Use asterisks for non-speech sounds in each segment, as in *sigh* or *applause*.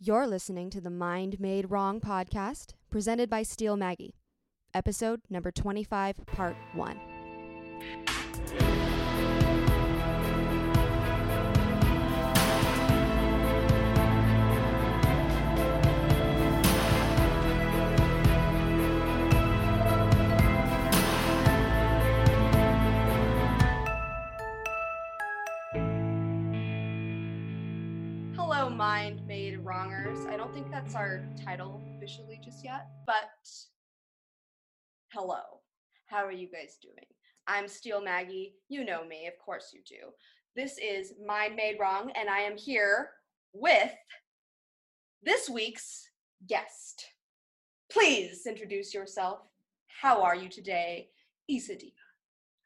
You're listening to the Mind Made Wrong podcast, presented by Steel Maggie, episode number 25, part 1. Mind Made Wrongers. I don't think that's our title officially just yet, but hello. How are you guys doing? I'm Steel Maggie. You know me, of course you do. This is Mind Made Wrong, and I am here with this week's guest. Please introduce yourself. How are you today, Issa Diva?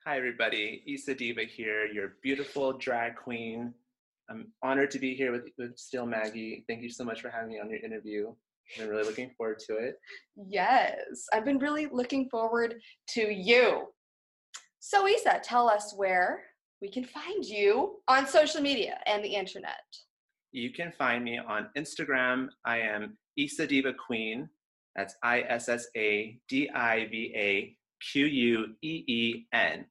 Hi, everybody. Issa Diva here, your beautiful drag queen. I'm honored to be here with, with Steel Maggie. Thank you so much for having me on your interview. I've been really looking forward to it. Yes, I've been really looking forward to you. So, Issa, tell us where we can find you on social media and the internet. You can find me on Instagram. I am Issa Diva Queen. That's I S S A D I V A Q U E E N.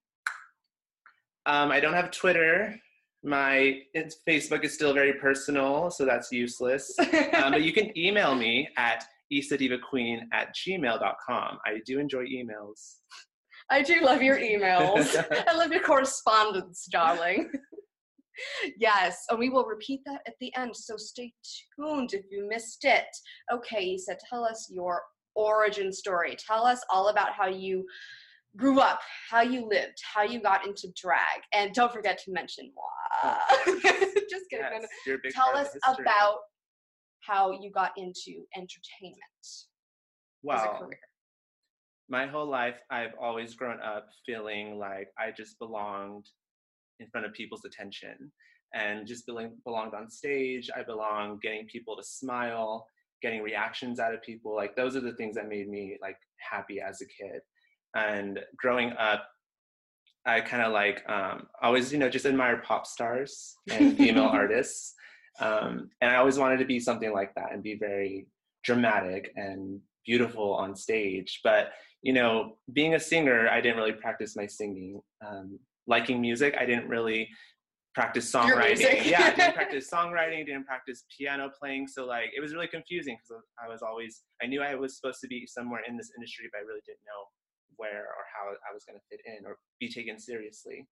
Um, I don't have Twitter. My it's, Facebook is still very personal, so that's useless. *laughs* um, but you can email me at issadivaqueen at gmail.com. I do enjoy emails. I do love your emails. *laughs* I love your correspondence, darling. yes, and we will repeat that at the end, so stay tuned if you missed it. Okay, Issa, tell us your origin story. Tell us all about how you grew up, how you lived, how you got into drag, and don't forget to mention moi. *laughs* Just kidding. no, no. Yes, Tell us about how you got into entertainment as a wow. career. my whole life i've always grown up feeling like i just belonged in front of people's attention and just belong, belonged on stage i belonged getting people to smile getting reactions out of people like those are the things that made me like happy as a kid and growing up i kind of like um, always you know just admire pop stars and female *laughs* artists um, and i always wanted to be something like that and be very dramatic and beautiful on stage but you know, being a singer, I didn't really practice my singing. Um, liking music, I didn't really practice songwriting. yeah, I didn't *laughs* practice songwriting, didn't practice piano playing. So like, it was really confusing because I was always, I knew I was supposed to be somewhere in this industry, but I really didn't know where or how I was going to fit in or be taken seriously.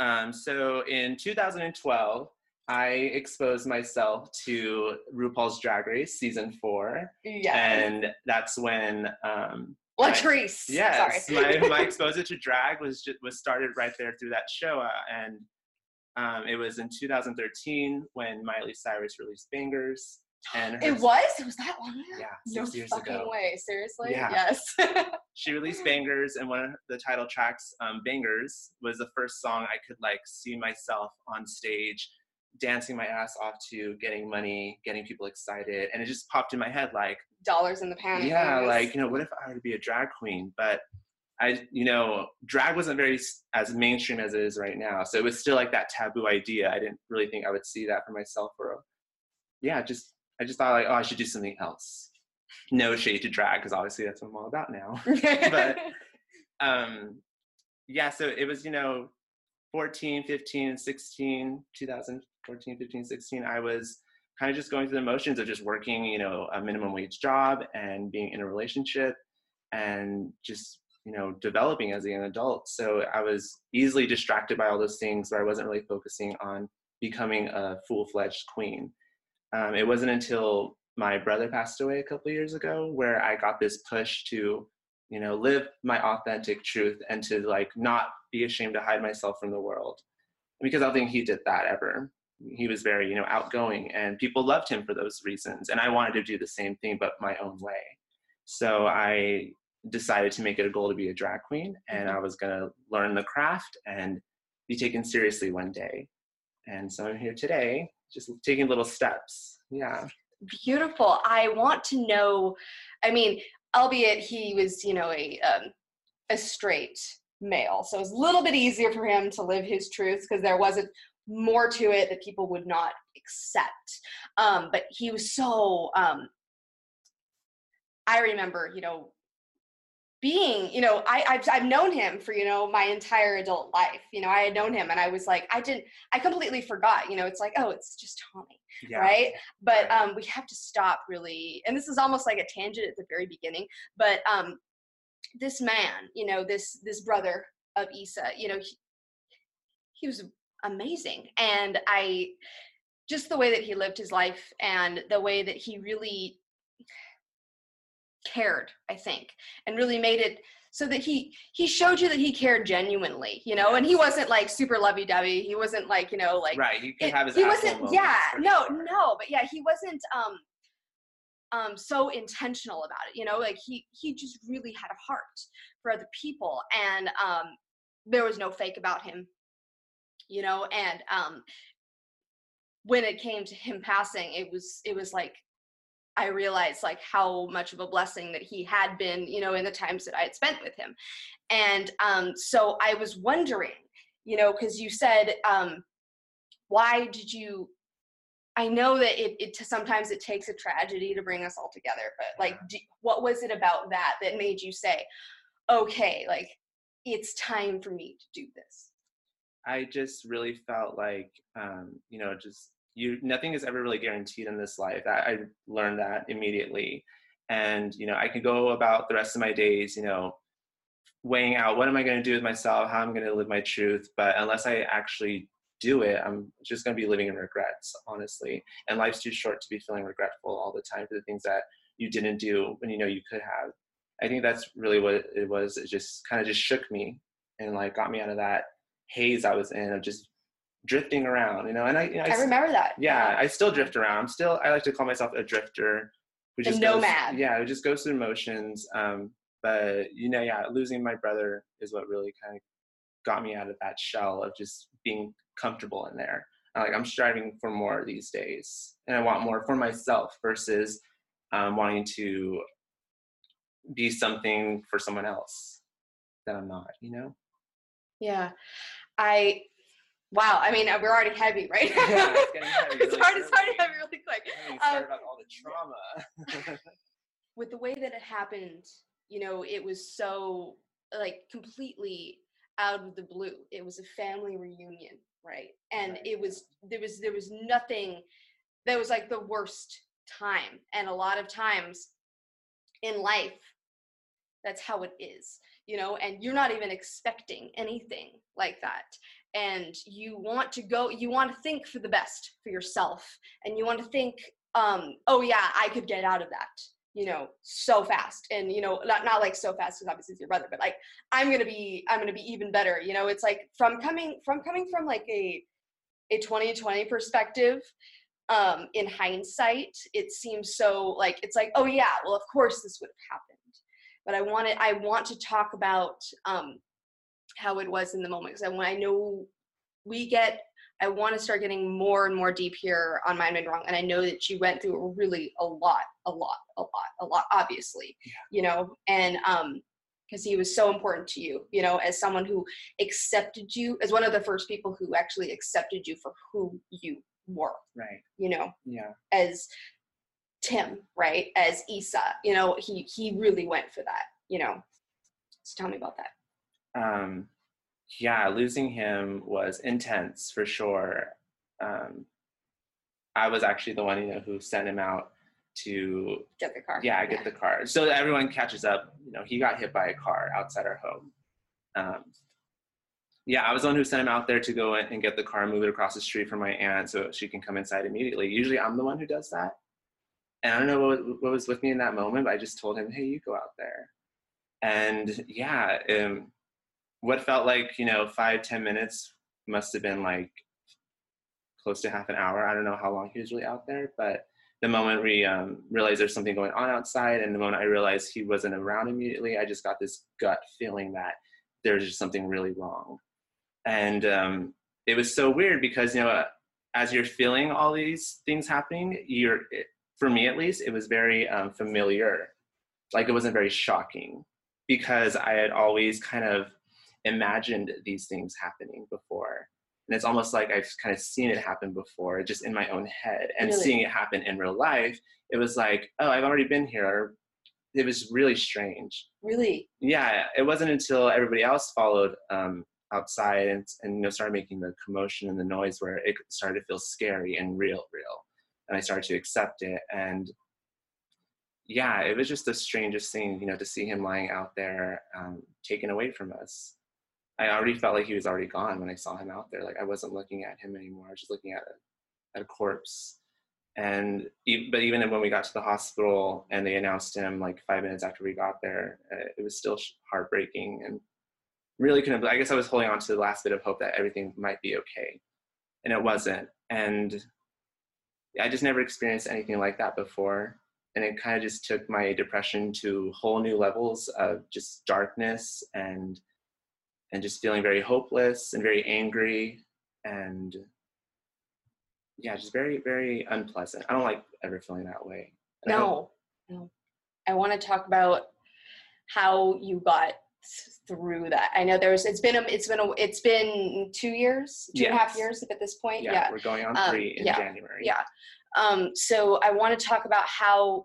Um, so in 2012, I exposed myself to RuPaul's Drag Race season four, Yeah. and that's when um, Latrice. Yes, Sorry. my, my exposure to drag was just, was started right there through that show, uh, and um, it was in 2013 when Miley Cyrus released Bangerz, and her, It was? It was that long ago? yeah No fucking ago. way. Seriously? Yeah. Yes. *laughs* She released Bangerz, and one of the title tracks, um, Bangerz, was the first song I could like see myself on stage dancing my ass off to, getting money, getting people excited, and it just popped in my head like. Dollars in the panties. yeah like you know what if i were to be a drag queen but i you know drag wasn't very as mainstream as it is right now so it was still like that taboo idea i didn't really think i would see that for myself or yeah just i just thought like oh i should do something else. No shade to drag because obviously that's what i'm all about now. *laughs* But um yeah so it was you know 14 15 16 2014 15 16 i was kind of just going through the motions of just working you know a minimum wage job and being in a relationship and just you know developing as a young adult. So i was easily distracted by all those things where i wasn't really focusing on becoming a full-fledged queen um, it wasn't until my brother passed away a couple years ago where i got this push to you know live my authentic truth and to like not be ashamed to hide myself from the world. Because i don't think he did that ever. He was very you know outgoing and people loved him for those reasons and i wanted to do the same thing but my own way. So i decided to make it a goal to be a drag queen and i was going to learn the craft and be taken seriously one day. And so i'm here today just taking little steps yeah Beautiful. I want to know, I mean, albeit he was, you know, a, um, a straight male. So it was a little bit easier for him to live his truth because there wasn't more to it that people would not accept. Um, but he was so. Um, I remember, you know, being, you know, I I've, I've known him for you know my entire adult life. You know, I had known him, and I was like, I didn't, I completely forgot. You know, it's like, oh, it's just Tommy, yeah. right? But um, we have to stop really, and this is almost like a tangent at the very beginning. But um, this man, you know, this this brother of Issa, you know, he, he was amazing, and I just the way that he lived his life and the way that he really cared i think and really made it so that he he showed you that he cared genuinely you know and he wasn't like super lovey-dovey he wasn't like you know like right he can have his he wasn't yeah no sure. no but yeah he wasn't um um so intentional about it you know like he he just really had a heart for other people and um there was no fake about him you know and um when it came to him passing it was it was like I realized like how much of a blessing that he had been, you know, in the times that I had spent with him. And um, so I was wondering, you know, because you said, um, why did you? I know that it, it sometimes it takes a tragedy to bring us all together, but like, do, what was it about that that made you say, okay, like it's time for me to do this? I just really felt like, um, you know, just you nothing is ever really guaranteed in this life. I, I learned that immediately, and you know I can go about the rest of my days, you know, weighing out what am I going to do with myself, how I'm going to live my truth. But unless I actually do it, I'm just going to be living in regrets, honestly. And life's too short to be feeling regretful all the time for the things that you didn't do when you know you could have. I think that's really what it was. It just kind of just shook me and like got me out of that haze I was in of just drifting around, you know. And I, you know, I, I remember that. Yeah, I still drift around. I'm still, I like to call myself a drifter. Who just a nomad. Goes, yeah, it just goes through emotions. Um, but you know, yeah, losing my brother is what really kind of got me out of that shell of just being comfortable in there. like I'm striving for more these days, and I want more for myself versus um, wanting to be something for someone else that I'm not. You know. Yeah, I Wow, I mean, uh, we're already heavy, right? Yeah, it's getting *laughs* heavy. it's really hard, it's hard to heavy really quick. Um, about all the trauma. *laughs* with the way that it happened, you know, it was so like completely out of the blue. It was a family reunion, right? And right. it was there was there was nothing that was like the worst time. And a lot of times in life, that's how it is, you know, and you're not even expecting anything like that and you want to go you want to think for the best for yourself and you want to think um oh yeah i could get out of that you know so fast. And you know not, not like so fast because obviously it's your brother but like i'm gonna be i'm gonna be even better you know? It's like from coming from coming from like a a 2020 perspective um in hindsight it seems so like it's like oh yeah well of course this would have happened. But i wanted i want to talk about um how it was in the moment because I, I know we get I want to start getting more and more deep here on Mind Made Wrong, and I know that you went through really a lot, a lot, a lot, a lot, obviously, yeah. you know, and um, because he was so important to you, you know, as someone who accepted you as one of the first people who actually accepted you for who you were, right? You know, yeah, as Tim, right, as Issa, you know, he he really went for that, you know. So tell me about that um, yeah, losing him was intense for sure. Um, I was actually the one, you know, who sent him out to get the car. Yeah, get yeah. the car. So everyone catches up. You know, he got hit by a car outside our home. Um, yeah, I was the one who sent him out there to go and get the car, move it across the street from my aunt so she can come inside immediately. Usually, I'm the one who does that. And I don't know what, what was with me in that moment, but I just told him, "Hey, you go out there." And yeah, um, what felt like you know five ten minutes must have been like close to half an hour. I don't know how long he was really out there but the moment we um, realized there's something going on outside and the moment i realized he wasn't around immediately i just got this gut feeling that there's just something really wrong. And um, it was so weird because you know as you're feeling all these things happening you're for me at least it was very um, familiar. Like it wasn't very shocking because i had always kind of imagined these things happening before and it's almost like I've kind of seen it happen before, just in my own head, and Really? seeing it happen in real life. It was like, oh, I've already been here. It was really strange. Really? Yeah, it wasn't until everybody else followed um, outside and and you know started making the commotion and the noise where it started to feel scary and real, real, and I started to accept it. And yeah, it was just the strangest thing, you know, to see him lying out there, um, taken away from us. I already felt like he was already gone when I saw him out there. Like I wasn't looking at him anymore. I was just looking at a, at a corpse. And but even when we got to the hospital and they announced him like five minutes after we got there, uh, it was still heartbreaking and really couldn't. I guess I was holding on to the last bit of hope that everything might be okay, and it wasn't. And I just never experienced anything like that before, and it kind of just took my depression to whole new levels of just darkness and and just feeling very hopeless and very angry and yeah, just very very unpleasant. I don't like ever feeling that way. And I No, no. I want to talk about how you got through that. I know there's it's been a it's been a it's been two years, two and a half Yes. years at this point. yeah, yeah. we're going on Um, three in yeah, January. yeah. Um, so I want to talk about how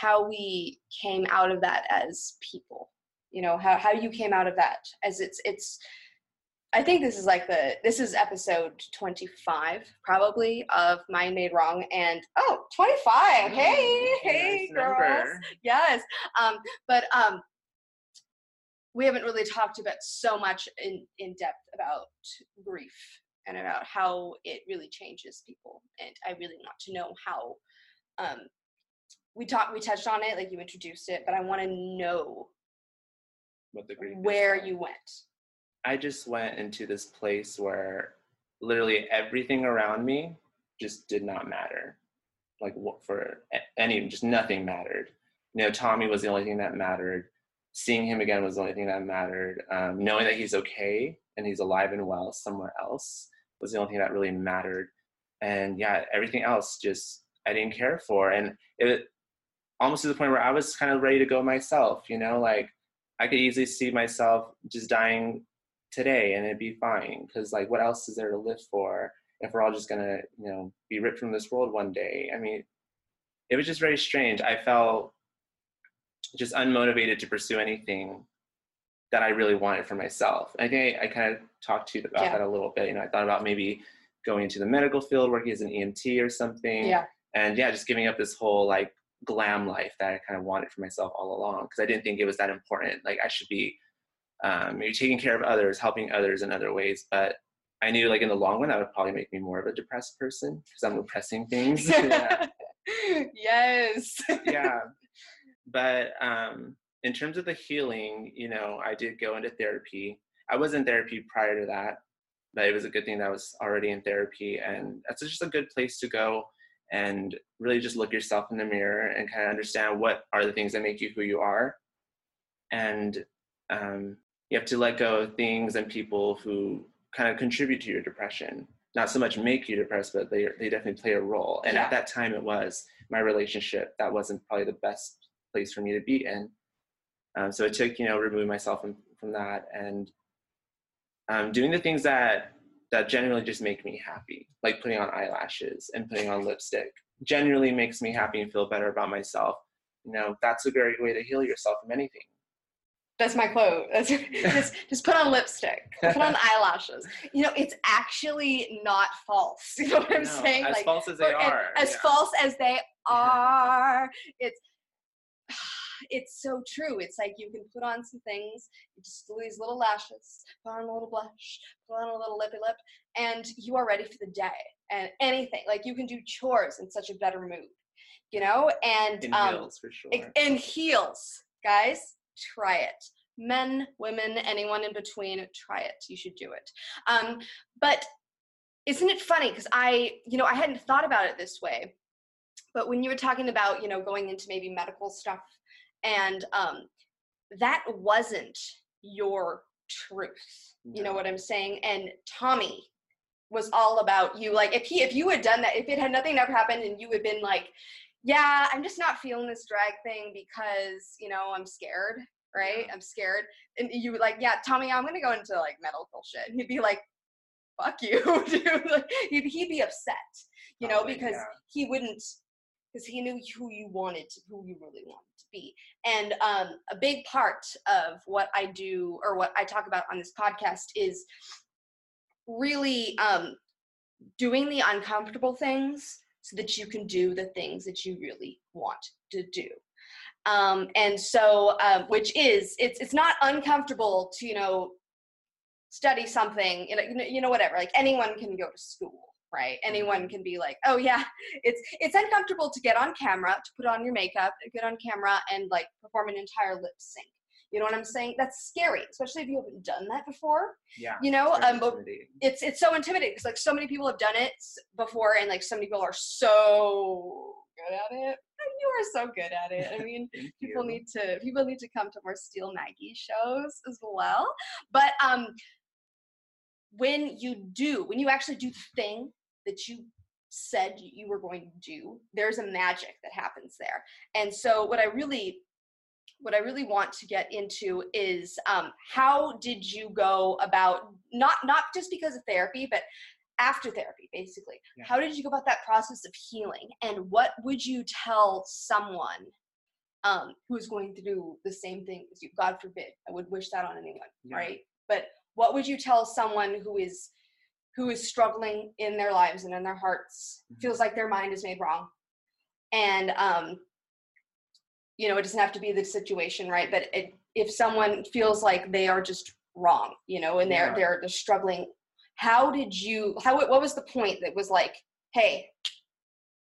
how we came out of that as people. You know how how you came out of that as it's it's. I think this is like the this is episode 25 probably of Mind Made Wrong and oh 25 Mm, hey hey nice girls number. yes um but um we haven't really talked about so much in in depth about grief and about how it really changes people and i really want to know how um we talked we touched on it like you introduced it but i want to know What the is where you went I just went into this place where literally everything around me just did not matter. Like what for any, just nothing mattered. You know, Tommy was the only thing that mattered. Seeing him again was the only thing that mattered. Um, knowing that he's okay and he's alive and well somewhere else was the only thing that really mattered. And yeah, everything else just I didn't care for. And it almost to the point where I was kind of ready to go myself. You know, like I could easily see myself just dying today and it'd be fine because like what else is there to live for if we're all just gonna you know be ripped from this world one day? I mean it was just very strange. I felt just unmotivated to pursue anything that i really wanted for myself. I think i, I kind of talked to you about Yeah. that a little bit you know i thought about maybe going into the medical field working as an emt or something. Yeah. And yeah just giving up this whole like glam life that i kind of wanted for myself all along because i didn't think it was that important like i should be um, maybe taking care of others helping others in other ways but i knew like in the long run that would probably make me more of a depressed person because i'm repressing things. Yeah. *laughs* *laughs* yes. Yeah. *laughs* But um in terms of the healing you know i did go into therapy. I was in therapy prior to that but it was a good thing that I was already in therapy and that's just a good place to go and really just look yourself in the mirror and kind of understand what are the things that make you who you are. And um, you have to let go of things and people who kind of contribute to your depression. Not so much make you depressed but they, they definitely play a role. And Yeah. at that time it was my relationship that wasn't probably the best place for me to be in. Um, so it took you know removing myself from, from that and um, doing the things that that generally just make me happy like putting on eyelashes and putting on lipstick Generally makes me happy and feel better about myself you know that's a great way to heal yourself from anything That's my quote. That's *laughs* just just put on lipstick, put on *laughs* eyelashes. You know, it's actually not false. *laughs* You know what I'm No, saying? as like false as they are as yeah. false as they are, it's it's so true. It's like you can put on some things, just do these little lashes, put on a little blush, put on a little lippy lip, and you are ready for the day. And anything like you can do chores in such a better mood, you know. And in um, heels for sure. in heels. Guys try it. Men women anyone in between try it. You should do it. Um, but isn't it funny? Because i you know i hadn't thought about it this way. But when you were talking about you know going into maybe medical stuff and um, that wasn't your truth you know what i'm saying and tommy was all about you like if he if you had done that if it had nothing ever happened and you had been like yeah i'm just not feeling this drag thing because you know i'm scared right Yeah. i'm scared and you would like yeah tommy i'm gonna go into like medical shit and he'd be like fuck you, *laughs* dude. Like, he'd, he'd be upset, you know, Probably, because yeah. he wouldn't, because he knew who you wanted to, who you really wanted be. And um, a big part of what I do or what I talk about on this podcast is really um, doing the uncomfortable things so that you can do the things that you really want to do. Um, and so, um, which is, it's it's not uncomfortable to you know study something, you know, you know- you know, whatever. Like anyone can go to school, right? Anyone can be like, oh yeah, *laughs* it's it's uncomfortable to get on camera, to put on your makeup, get on camera, and like perform an entire lip sync. You know what I'm saying? That's scary, especially if you haven't done that before. Yeah. You know, it's um, but it's it's so intimidating because like so many people have done it before, and like so many people are so good at it. And *laughs* you are so good at it. I *laughs* mean, people you. need to people need to come to more Steel Maggie shows as well. But um, when you do, when you actually do the thing that you said you were going to do, there's a magic that happens there. And so, what I really what I really want to get into is um, how did you go about not not just because of therapy, but after therapy, basically. Yeah. How did you go about that process of healing, and what would you tell someone um, who is going to do the same thing as you? God forbid, I would wish that on anyone, Yeah. right? But what would you tell someone who is who is struggling in their lives and in their hearts, Mhm. feels like their mind is made wrong, and um, you know, it doesn't have to be the situation, right? But it, if someone feels like they are just wrong, you know, and they're Yeah. they're they're struggling, how did you? How what was the point that was like, hey,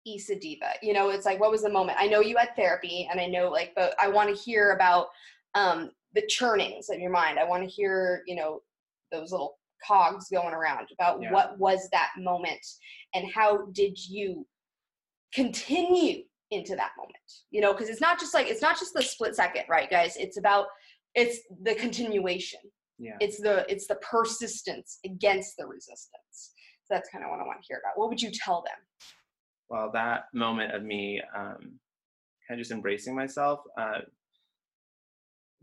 Issa Diva, you know, it's like what was the moment? I know you had therapy, and I know like, but I want to hear about um, the churnings of your mind. I want to hear, you know, those little cogs going around about Yeah. what was that moment and how did you continue into that moment you know because it's not just like it's not just the split second right guys? It's about it's the continuation. Yeah. it's the it's the persistence against the resistance. So that's kind of what i want to hear about. What would you tell them? Well, that moment of me um, kind of just embracing myself uh,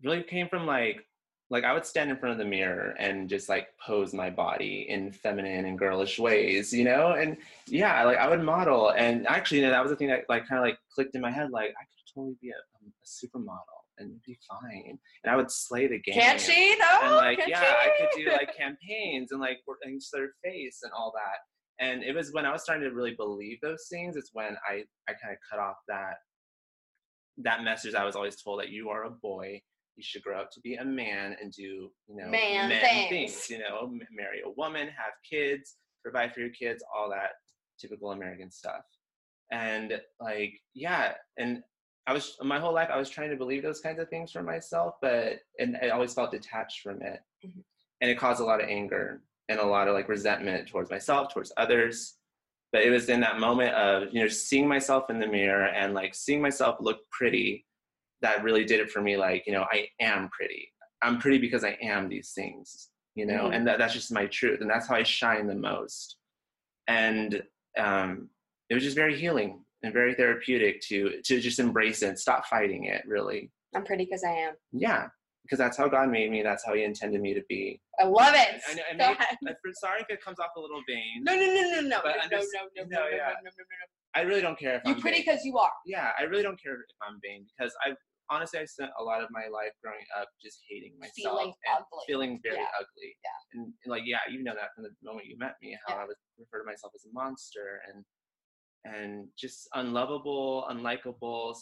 really came from like, like I would stand in front of the mirror and just like pose my body in feminine and girlish ways, you know? And yeah, like I would model. And actually, you know, that was the thing that like kind of like clicked in my head. Like I could totally be a, um, a supermodel and be fine. And I would slay the game. can't she though and like yeah she? i could do *laughs* like campaigns and like work against their face and all that and it was when i was starting to really believe those things it's when i i kind of cut off that that message i was always told that you are a boy you should grow up to be a man and do you know Man things. things. you know marry a woman have kids provide for your kids all that typical american stuff and like yeah and I was my whole life I was trying to believe those kinds of things for myself, but and I always felt detached from it, Mhm. and it caused a lot of anger and a lot of like resentment towards myself, towards others. But it was in that moment of you know seeing myself in the mirror and like seeing myself look pretty that really did it for me. Like you know I am pretty. I'm pretty because I am these things, you know, Mhm. and that, that's just my truth, and that's how I shine the most. And um, it was just very healing and very therapeutic to to just embrace it stop fighting it really i'm pretty because i am yeah because that's how god made me that's how he intended me to be i love it I know- I Go may- ahead. I'm sorry if it comes off a little vain no no no no no But no, I'm no, just- no no no no, no no yeah. no no no no i really don't care if you i'm pretty because you are yeah i really don't care if i'm vain because i honestly i spent a lot of my life growing up just hating myself Feeling and ugly. feeling very Yeah. ugly Yeah. and, and, like yeah you know that from the moment you met me how Yeah. i would refer to myself as a monster and and just unlovable unlikable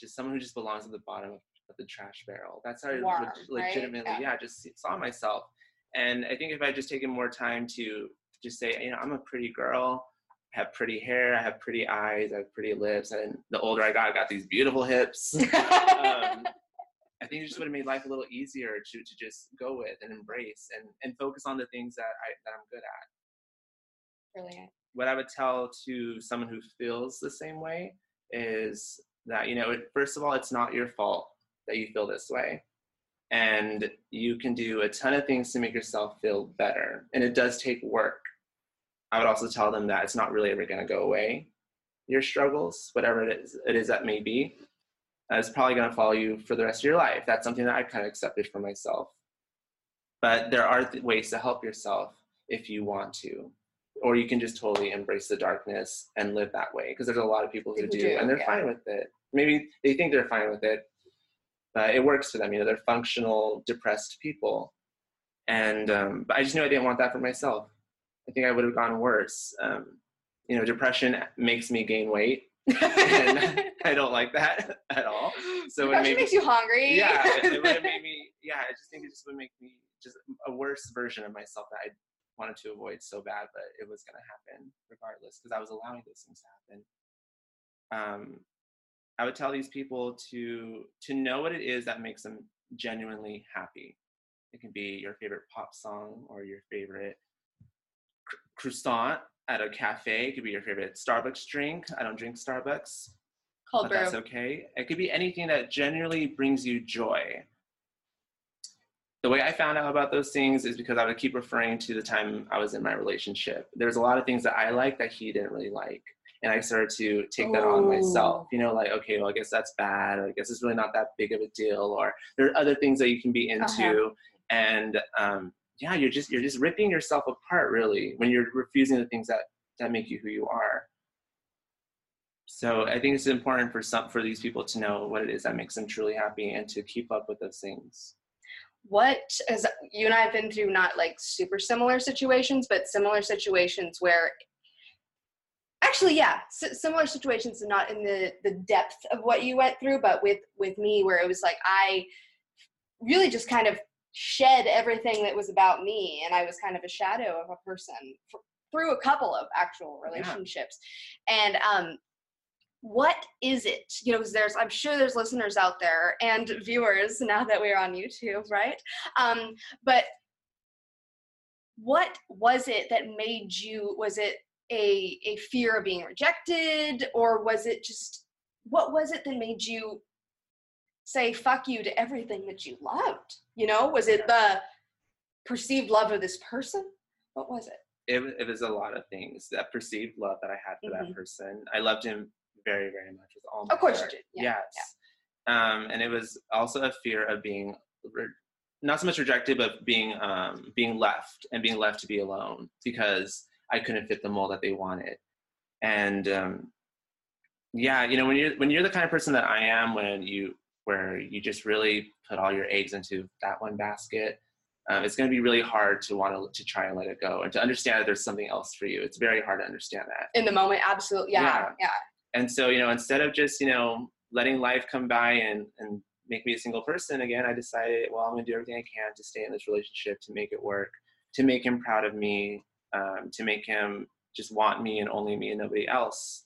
just someone who just belongs at the bottom of, of the trash barrel that's how i leg- right? legitimately Yeah. yeah. just saw myself and i think if i had just taken more time to just say you know i'm a pretty girl I have pretty hair, I have pretty eyes, I have pretty lips, and the older I got, I got these beautiful hips. *laughs* um, I think it just would have made life a little easier to to just go with and embrace and and focus on the things that I that I'm good at. Brilliant. What I would tell to someone who feels the same way is that you know, it, first of all, it's not your fault that you feel this way, and you can do a ton of things to make yourself feel better, and it does take work. I would also tell them that it's not really ever going to go away. Your struggles, whatever it is, it is that may be, uh, is probably going to follow you for the rest of your life. That's something that I kind of accepted for myself. But there are th- ways to help yourself if you want to or you can just totally embrace the darkness and live that way because there's a lot of people who do, do, and they're yeah. fine with it maybe they think they're fine with it but it works for them you know they're functional depressed people and um, but i just knew i didn't want that for myself i think i would have gone worse um, you know depression makes me gain weight and *laughs* i don't like that *laughs* at all so it Depression me- makes you hungry. yeah, it, *laughs* it would have made me. Yeah, I just think it just would make me just a worse version of myself that I wanted to avoid so bad, but it was going to happen regardless because I was allowing those things to happen. Um, I would tell these people to to know what it is that makes them genuinely happy. It can be your favorite pop song or your favorite cr- croissant at a cafe. It could be your favorite Starbucks drink. I don't drink Starbucks Cold but brew. that's okay. It could be anything that genuinely brings you joy. The way I found out about those things is because I would keep referring to the time I was in my relationship. There's a lot of things that I like that he didn't really like. And I started to take that on myself. You know, like, okay, well, I guess that's bad, or I guess it's really not that big of a deal, or there are other things that you can be into. Uh-huh. And um, yeah, you're just you're just ripping yourself apart really when you're refusing the things that that make you who you are. So I think it's important for some for these people to know what it is that makes them truly happy and to keep up with those things. what what is you and I have been through not like super similar situations, but similar situations where actually yeah s- similar situations not in the the depth of what you went through but with with me where it was like i really just kind of shed everything that was about me and i was kind of a shadow of a person f- through a couple of actual Yeah. relationships. And um what is it? You know because there's i'm sure there's listeners out there and viewers now that we're on youtube right? Um but what was it that made you was it a a fear of being rejected or was it just what was it that made you say fuck you to everything that you loved you know was it the perceived love of this person what was it It, it was a lot of things. That perceived love that I had for Mhm. that person. I loved him very, very much with all my Of course you did, yeah, yes. Um, and it was also a fear of being re- not so much rejected, but being um, being left and being left to be alone because I couldn't fit the mold that they wanted. And um, yeah, you know, when you're when you're the kind of person that I am, when you where you just really put all your eggs into that one basket, um, it's going to be really hard to want to to try and let it go and to understand that there's something else for you. It's very hard to understand that. in the moment absolutely yeah Yeah. yeah, And so, you know, instead of just you know letting life come by and and make me a single person again, I decided, well, I'm going to do everything I can to stay in this relationship to make it work, to make him proud of me, um, to make him just want me and only me and nobody else.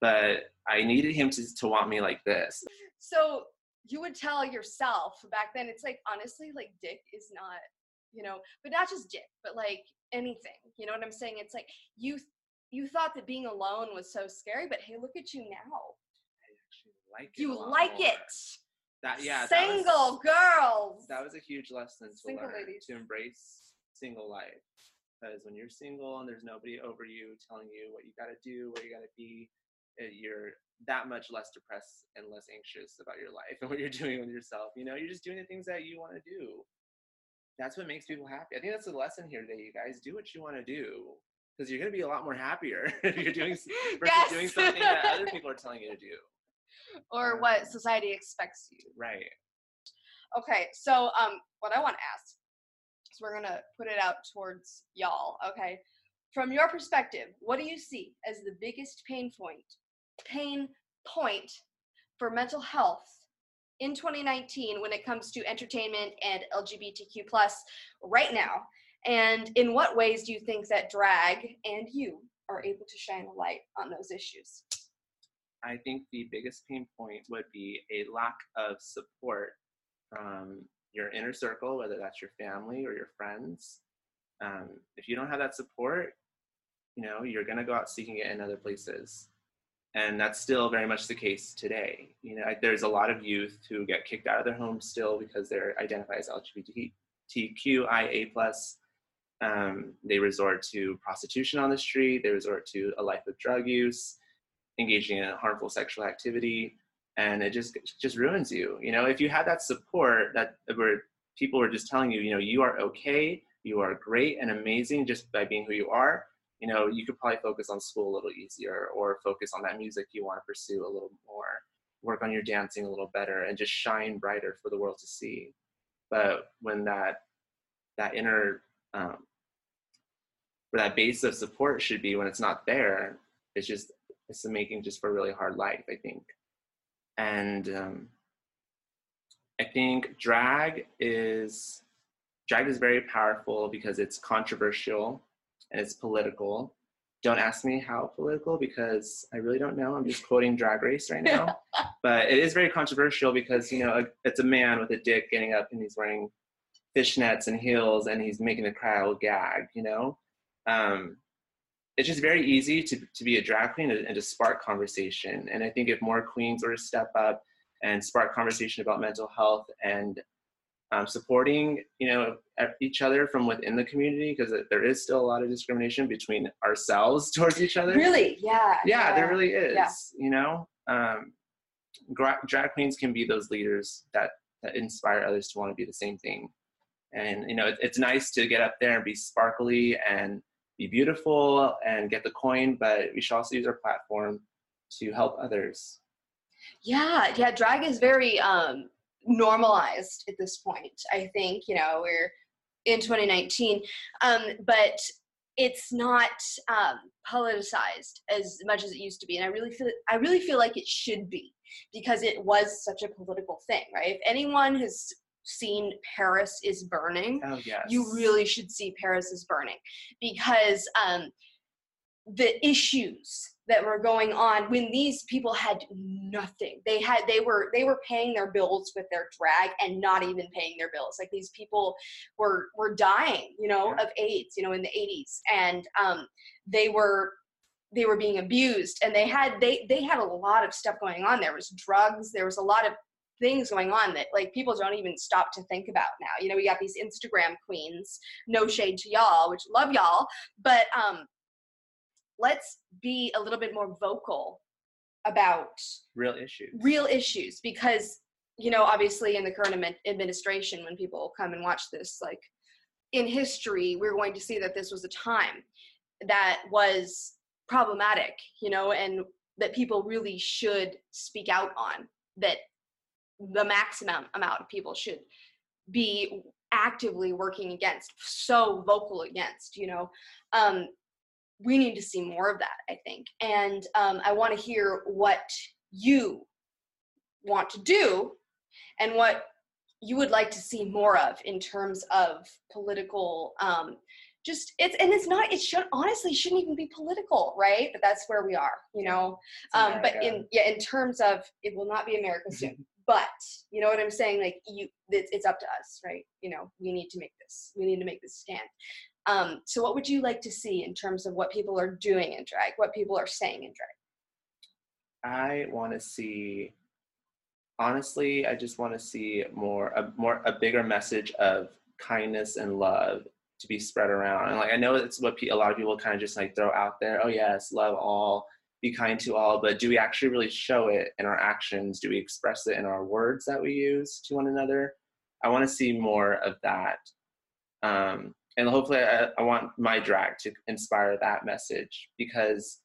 But I needed him to to want me like this. so you would tell yourself back then it's like honestly like dick is not you know but not just dick but like anything you know what i'm saying it's like you you thought that being alone was so scary but hey look at you now I actually like it. you like more. it That yeah. that was- single girls that was a huge lesson to Single learn ladies. to embrace single life because when you're single and there's nobody over you telling you what you got to do where you got to be uh, you're that much less depressed and less anxious about your life *laughs* and what you're doing with yourself you know? You're just doing the things that you want to do. That's what makes people happy. I think that's the lesson here today you guys. Do what you want to do because you're going to be a lot more happier *laughs* if you're doing *laughs* versus Yes. doing something that other people are telling you to do. Or what Um, society expects you. Right. Okay so um what i want to ask so we're gonna put it out towards y'all okay? From your perspective what do you see as the biggest pain point pain point for mental health in 2019 when it comes to entertainment and lgbtq plus right now? And in what ways do you think that drag and you are able to shine a light on those issues? I think the biggest pain point would be a lack of support from your inner circle, whether that's your family or your friends. Um, if you don't have that support, you know, you're going to go out seeking it in other places. And that's still very much the case today. You know, there's a lot of youth who get kicked out of their homes still because they're identified as LGBTQIA plus. Um, they resort to prostitution on the street. They resort to a life of drug use engaging in harmful sexual activity and it just just ruins you you know if you had that support that where people were just telling you you know you are okay you are great and amazing just by being who you are, you know, you could probably focus on school a little easier or focus on that music you want to pursue a little more, work on your dancing a little better and just shine brighter for the world to see. But when that that inner um, where that base of support should be when it's not there, it's just it's making just for a really hard life, I think. And um, I think drag is drag is very powerful because it's controversial and it's political. Don't ask me how political because I really don't know. I'm just quoting Drag Race right now. *laughs* but it is very controversial because, you know, it's a man with a dick getting up and he's wearing fishnets and heels and he's making the crowd gag, you know? Um, it's just very easy to, to be a drag queen and, and to spark conversation. And I think if more queens were to step up and spark conversation about mental health and um, supporting you know each other from within the community because there is still a lot of discrimination between ourselves *laughs* towards each other really yeah yeah, yeah. there really is yeah. you know um, drag queens can be those leaders that that inspire others to want to be the same thing and you know it, it's nice to get up there and be sparkly and be beautiful and get the coin but we should also use our platform to help others yeah yeah drag is very um normalized at this point. I think, you know, we're in 2019. Um, but it's not um, politicized as much as it used to be, and I really feel I really feel like it should be because it was such a political thing, right? If anyone has seen Paris is Burning, oh, yes. you really should see Paris is Burning. Because um, the issues that were going on when these people had nothing they had they were they were paying their bills with their drag and not even paying their bills. Like these people were were dying you know of aids you know in the 80s and um they were they were being abused. And they had they they had a lot of stuff going on. There was drugs there was a lot of things going on that like people don't even stop to think about now. You know we got these instagram queens no shade to y'all which love y'all but um let's be a little bit more vocal about real issues. real issues because you know obviously in the current administration when people come and watch this like in history we're going to see that this was a time that was problematic you know and that people really should speak out on that the maximum amount of people should be actively working against so vocal against you know? Um, we need to see more of that i think. And um, i want to hear what you want to do and what you would like to see more of in terms of political um, just it's and it's not it should honestly shouldn't even be political right? But that's where we are you know? Um, but in yeah in terms of it will not be america soon but you know what i'm saying like you it's, it's up to us right you know we need to make this we need to make this stand um, so, what would you like to see in terms of what people are doing in drag, what people are saying in drag? I want to see. Honestly, I just want to see more, a more, a bigger message of kindness and love to be spread around. And like, I know it's what a lot of people kind of just like throw out there. Oh yes, love all, be kind to all. But do we actually really show it in our actions? Do we express it in our words that we use to one another? I want to see more of that. Um, and hopefully I, I, want my drag to inspire that message because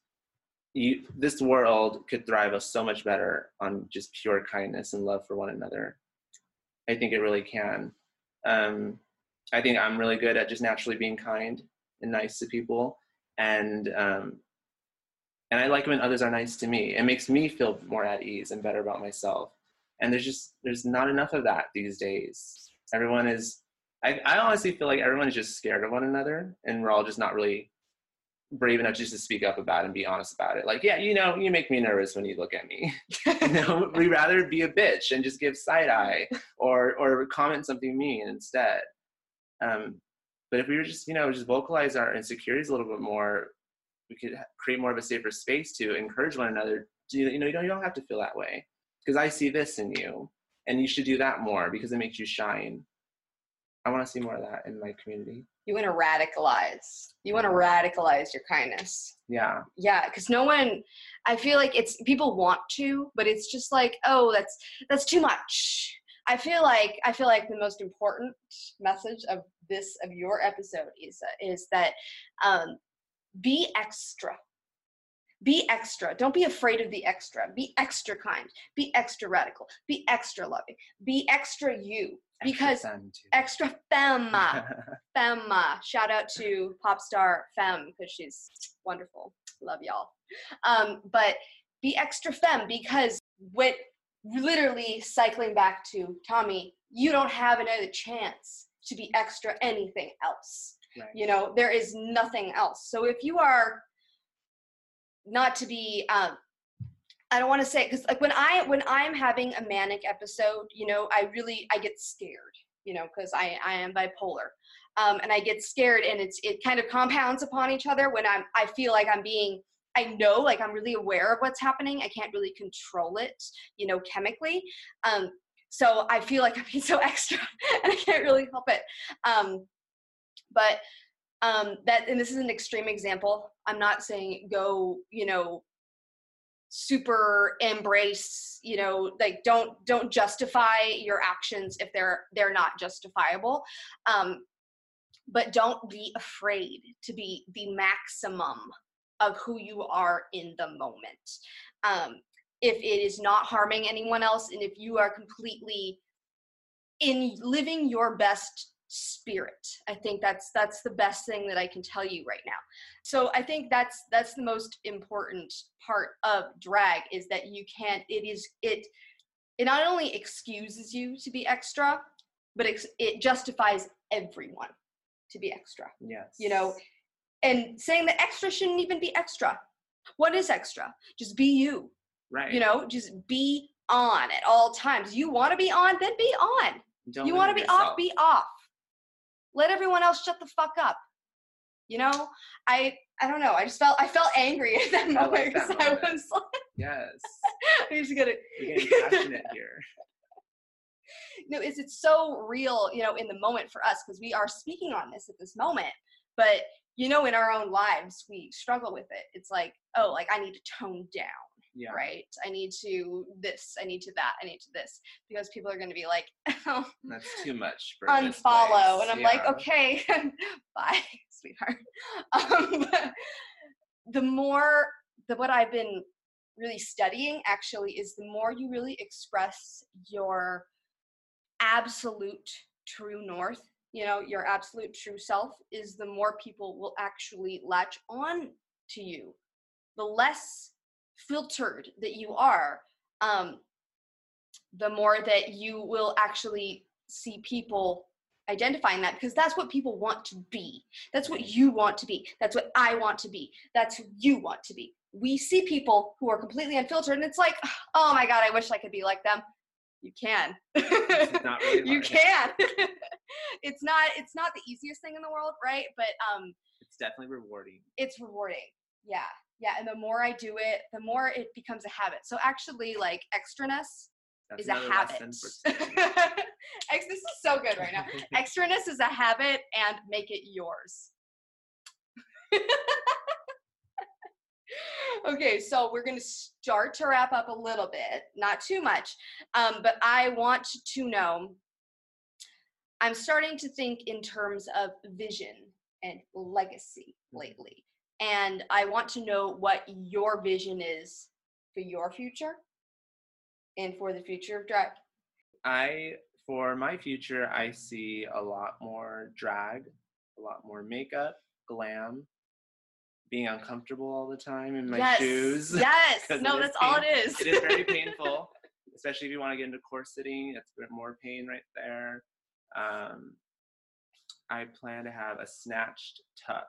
you, this world could thrive us so much better on just pure kindness and love for one another i think it really can um, i think i'm really good at just naturally being kind and nice to people and um, and i like when others are nice to me it makes me feel more at ease and better about myself and there's just there's not enough of that these days everyone is I, I honestly feel like everyone is just scared of one another, and we're all just not really brave enough just to speak up about and be honest about it. Like, yeah, you know, you make me nervous when you look at me. *laughs* you know, we rather be a bitch and just give side eye or or comment something mean instead. Um, but if we were just, you know, just vocalize our insecurities a little bit more, we could create more of a safer space to encourage one another. To, you know, you don't, you don't have to feel that way because I see this in you, and you should do that more because it makes you shine. I want to see more of that in my community. You want to radicalize. You want to radicalize your kindness. Yeah. Yeah, because no one. I feel like it's people want to, but it's just like, oh, that's that's too much. I feel like I feel like the most important message of this of your episode is is that um, be extra be extra. Don't be afraid of the extra. Be extra kind. Be extra radical. Be extra loving. Be extra you. Because extra, femme. *laughs* femme. Shout out to pop star Femme because she's wonderful. Love y'all. Um, but be extra femme because with literally cycling back to Tommy, you don't have another chance to be extra anything else. Right. You know, there is nothing else. So if you are not to be um I don't want to say because like when I when I'm having a manic episode, you know, I really I get scared, you know, because I I am bipolar, um, and I get scared, and it's it kind of compounds upon each other when I'm I feel like I'm being I know like I'm really aware of what's happening. I can't really control it, you know, chemically. Um, so I feel like *laughs* I'm being so extra, *laughs* and I can't really help it. Um, but um, that and this is an extreme example i'm not saying go you know super embrace you know like don't don't justify your actions if they're they're not justifiable. Um but don't be afraid to be the maximum of who you are in the moment. Um if it is not harming anyone else and if you are completely in living your best spirit. I think that's that's the best thing that i can tell you right now. So i think that's that's the most important part of drag is that you can't it is it it not only excuses you to be extra but it, it justifies everyone to be extra. Yes. You know and saying that extra shouldn't even be extra. What is extra? Just be you. Right. You know just be on at all times. You want to be on then be on. Don't you want to be yourself. off be off let everyone else shut the fuck up. You know? I i don't know. I just felt i felt angry at that moment because I, like I, was like yes. I used to get it you're getting passionate *laughs* here. No is it so real you know in the moment for us because we are speaking on this at this moment but you know in our own lives we struggle with it. It's like oh like i need to tone down yeah. right i need to this i need to that i need to this because people are going to be like oh, *laughs* that's too much unfollow and i'm yeah. like okay *laughs* bye *laughs* sweetheart um, the more the what i've been really studying actually is the more you really express your absolute true north you know your absolute true self is the more people will actually latch on to you the less filtered that you are, um, the more that you will actually see people identifying that because that's what people want to be. That's what you want to be. That's what I want to be. That's who you want to be. We see people who are completely unfiltered and it's like, *sighs* oh my God, I wish I could be like them. You can. Really *laughs* you can. *laughs* it's not it's not the easiest thing in the world, right? But um it's definitely rewarding. It's rewarding. Yeah yeah and the more i do it the more it becomes a habit. So actually like extraness That's is a habit. *laughs* this is so good right now. *laughs* Extraness is a habit and make it yours. *laughs* Okay so we're going to start to wrap up a little bit not too much um, but i want to know i'm starting to think in terms of vision and legacy mm-hmm. lately and I want to know what your vision is for your future and for the future of drag. I, for my future, I see a lot more drag, a lot more makeup, glam, being uncomfortable all the time in my yes. shoes. *laughs* Yes, no, that's all it is. it is very *laughs* painful, especially if you want to get into corseting. It's a bit more pain right there. Um, I plan to have a snatched tuck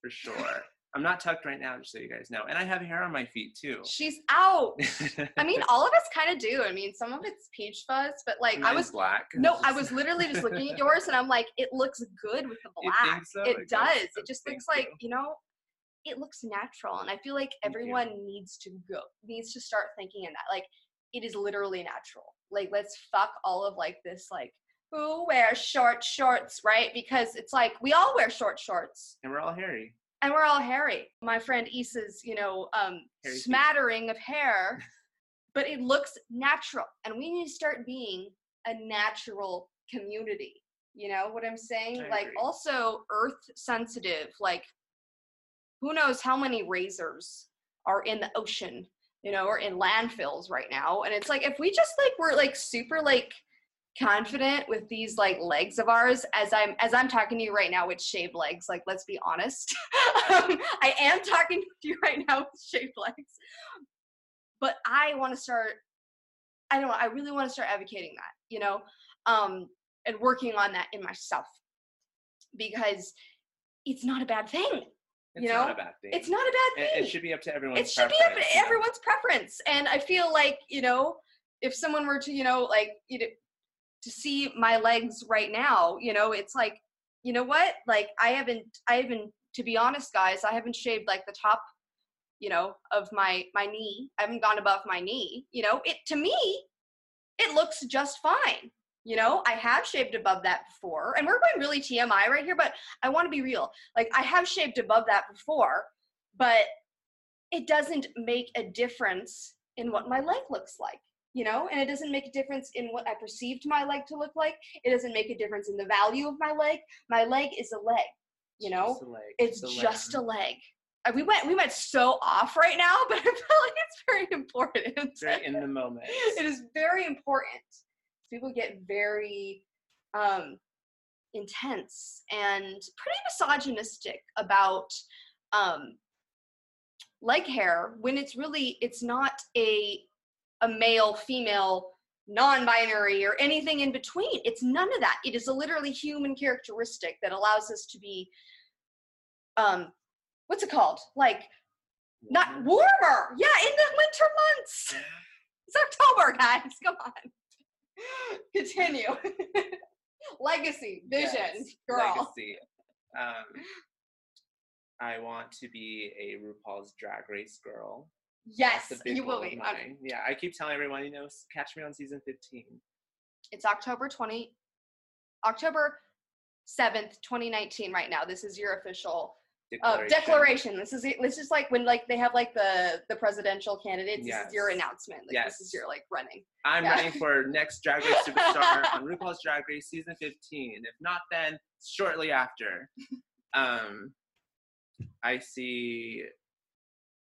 for sure. I'm not tucked right now, just so you guys know. And I have hair on my feet too. She's out. *laughs* I mean, all of us kind of do. I mean, some of it's peach fuzz, but like Mine's I was black. *laughs* No, I was literally just looking at yours, and I'm like, it looks good with the black. So? It, does. It just looks like you know, it looks natural, and I feel like everyone needs to go needs to start thinking in that. Like, it is literally natural. Like, let's fuck all of like this like who wears short shorts, right? Because it's like we all wear short shorts. And we're all hairy and we're all hairy. My friend Issa's, you know, um, smattering of hair, *laughs* but it looks natural. And we need to start being a natural community. You know what I'm saying? I like agree. also earth sensitive. Like who knows how many razors are in the ocean, you know, or in landfills right now. And it's like if we just like were like super like confident with these like legs of ours as i'm as i'm talking to you right now with shaved legs like let's be honest. *laughs* Um, i am talking to you right now with shaved legs. But i want to start i don't know i really want to start advocating that you know um and working on that in myself. Because it's not a bad thing It's you not know, a bad thing. it's not a bad It, thing. it should be up to everyone's it should be up to everyone's preference. And i feel like you know if someone were to you know like you know to see my legs right now you know it's like you know what? Like i haven't i haven't to be honest guys i haven't shaved like the top you know of my my knee. I haven't gone above my knee you know? It to me it looks just fine you know? I have shaved above that before and we're going really tmi right here but i want to be real. Like i have shaved above that before but it doesn't make a difference in what my leg looks like you know and it doesn't make a difference in what i perceived my leg to look like. It doesn't make a difference in the value of my leg. My leg is a leg you know? Just leg, it's a just a leg. We went we went so off right now *laughs* but i feel like it's very important. Very in the moment. *laughs* it is very important. People get very um intense and pretty misogynistic about um leg hair when it's really it's not a a male female non-binary or anything in between it's none of that it is a literally human characteristic that allows us to be um what's it called like not Warmer. warmer yeah in the winter months *laughs* it's October, guys. Come on. Continue. *laughs* Legacy, vision, Yes, girl. Legacy. Um, I want to be a RuPaul's Drag Race girl. Yes, That's a big you will be. Yeah, I keep telling everyone, you know, catch me on season 15. It's October 20, October 7th, 2019 right now. This is your official uh, Declaration. declaration. This is this is like when like they have like the the presidential candidates. This is your announcement. Like this is your like running. I'm Yeah. running for next Drag Race Superstar *laughs* on RuPaul's Drag Race season 15. If not then, shortly after. Um, I see,